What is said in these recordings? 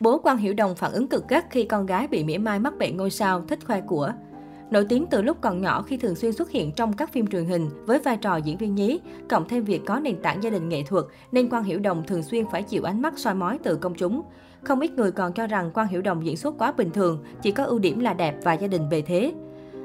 Bố Quang Hiểu Đồng phản ứng cực gắt khi con gái bị mỉa mai mắc bệnh ngôi sao, thích khoe của. Nổi tiếng từ lúc còn nhỏ khi thường xuyên xuất hiện trong các phim truyền hình với vai trò diễn viên nhí, cộng thêm việc có nền tảng gia đình nghệ thuật nên Quang Hiểu Đồng thường xuyên phải chịu ánh mắt soi mói từ công chúng. Không ít người còn cho rằng Quang Hiểu Đồng diễn xuất quá bình thường, chỉ có ưu điểm là đẹp và gia đình bề thế.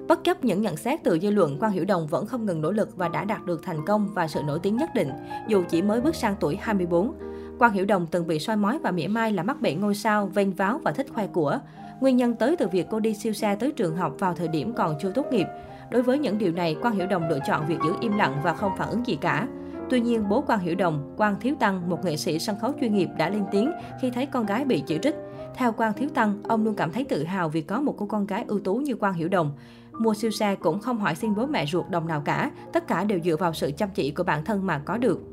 Bất chấp những nhận xét từ dư luận, Quang Hiểu Đồng vẫn không ngừng nỗ lực và đã đạt được thành công và sự nổi tiếng nhất định, dù chỉ mới bước sang tuổi 24. Quang Hiểu Đồng từng bị soi mói và mỉa mai là mắc bệnh ngôi sao, vênh váo và thích khoe của. Nguyên nhân tới từ việc cô đi siêu xe tới trường học vào thời điểm còn chưa tốt nghiệp. Đối với những điều này, Quang Hiểu Đồng lựa chọn việc giữ im lặng và không phản ứng gì cả. Tuy nhiên, bố Quang Hiểu Đồng, Quang Thiếu Tăng, một nghệ sĩ sân khấu chuyên nghiệp đã lên tiếng khi thấy con gái bị chỉ trích. Theo Quang Thiếu Tăng, ông luôn cảm thấy tự hào vì có một cô con gái ưu tú như Quang Hiểu Đồng. Mua siêu xe cũng không hỏi xin bố mẹ ruột đồng nào cả, tất cả đều dựa vào sự chăm chỉ của bản thân mà có được.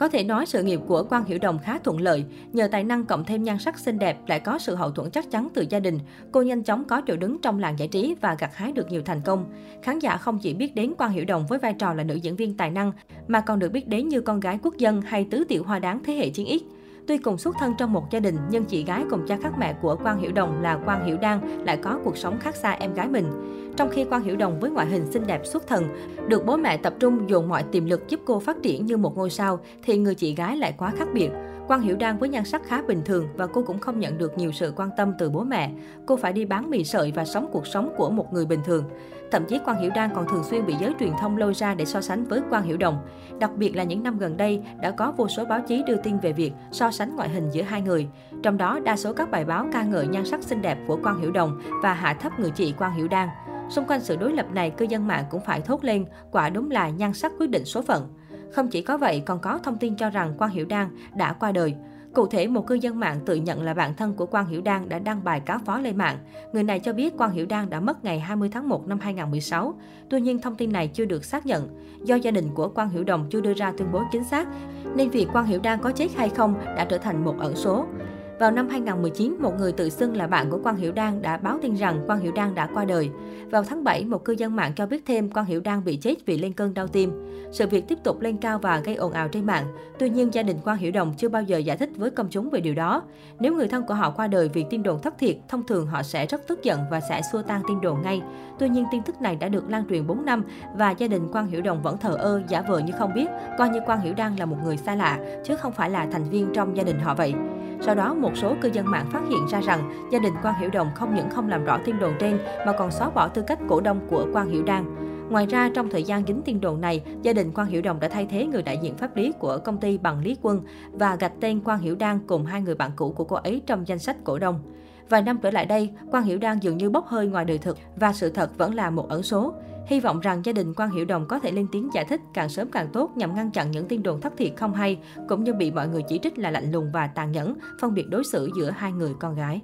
Có thể nói sự nghiệp của Quang Hiểu Đồng khá thuận lợi, nhờ tài năng cộng thêm nhan sắc xinh đẹp lại có sự hậu thuẫn chắc chắn từ gia đình, cô nhanh chóng có chỗ đứng trong làng giải trí và gặt hái được nhiều thành công. Khán giả không chỉ biết đến Quang Hiểu Đồng với vai trò là nữ diễn viên tài năng, mà còn được biết đến như con gái quốc dân hay tứ tiểu hoa đáng thế hệ chiến ích Tuy cùng xuất thân trong một gia đình, nhưng chị gái cùng cha khác mẹ của Quang Hiểu Đồng là Quang Hiểu Đan lại có cuộc sống khác xa em gái mình. Trong khi Quang Hiểu Đồng với ngoại hình xinh đẹp xuất thần, được bố mẹ tập trung dồn mọi tiềm lực giúp cô phát triển như một ngôi sao, thì người chị gái lại quá khác biệt. Quang Hiểu Đan với nhan sắc khá bình thường và cô cũng không nhận được nhiều sự quan tâm từ bố mẹ. Cô phải đi bán mì sợi và sống cuộc sống của một người bình thường. Thậm chí Quang Hiểu Đan còn thường xuyên bị giới truyền thông lôi ra để so sánh với Quang Hiểu Đồng. Đặc biệt là những năm gần đây, đã có vô số báo chí đưa tin về việc so sánh ngoại hình giữa hai người. Trong đó, đa số các bài báo ca ngợi nhan sắc xinh đẹp của Quang Hiểu Đồng và hạ thấp người chị Quang Hiểu Đan. Xung quanh sự đối lập này, cư dân mạng cũng phải thốt lên, quả đúng là nhan sắc quyết định số phận. Không chỉ có vậy, còn có thông tin cho rằng Quang Hiểu Đan đã qua đời. Cụ thể, một cư dân mạng tự nhận là bạn thân của Quang Hiểu Đan đã đăng bài cáo phó lên mạng. Người này cho biết Quang Hiểu Đan đã mất ngày 20 tháng 1 năm 2016. Tuy nhiên, thông tin này chưa được xác nhận. Do gia đình của Quang Hiểu Đồng chưa đưa ra tuyên bố chính xác, nên việc Quang Hiểu Đan có chết hay không đã trở thành một ẩn số. Vào năm 2019, một người tự xưng là bạn của Quang Hiểu Đan đã báo tin rằng Quang Hiểu Đan đã qua đời. Vào tháng 7, một cư dân mạng cho biết thêm Quang Hiểu Đan bị chết vì lên cơn đau tim. Sự việc tiếp tục lên cao và gây ồn ào trên mạng. Tuy nhiên, gia đình Quang Hiểu Đồng chưa bao giờ giải thích với công chúng về điều đó. Nếu người thân của họ qua đời vì tin đồn thất thiệt, thông thường họ sẽ rất tức giận và sẽ xua tan tin đồn ngay. Tuy nhiên, tin tức này đã được lan truyền 4 năm và gia đình Quang Hiểu Đồng vẫn thờ ơ, giả vờ như không biết, coi như Quang Hiểu Đan là một người xa lạ, chứ không phải là thành viên trong gia đình họ vậy. Sau đó, một số cư dân mạng phát hiện ra rằng gia đình Quang Hiểu Đồng không những không làm rõ tin đồn trên mà còn xóa bỏ tư cách cổ đông của Quang Hiểu Đan. Ngoài ra, trong thời gian dính tin đồn này, gia đình Quang Hiểu Đồng đã thay thế người đại diện pháp lý của công ty bằng Lý Quân và gạch tên Quang Hiểu Đan cùng hai người bạn cũ của cô ấy trong danh sách cổ đông. Vài năm trở lại đây, Quang Hiểu Đan dường như bốc hơi ngoài đời thực và sự thật vẫn là một ẩn số. Hy vọng rằng gia đình quan Hiểu Đồng có thể lên tiếng giải thích càng sớm càng tốt nhằm ngăn chặn những tin đồn thất thiệt không hay, cũng như bị mọi người chỉ trích là lạnh lùng và tàn nhẫn, phân biệt đối xử giữa hai người con gái.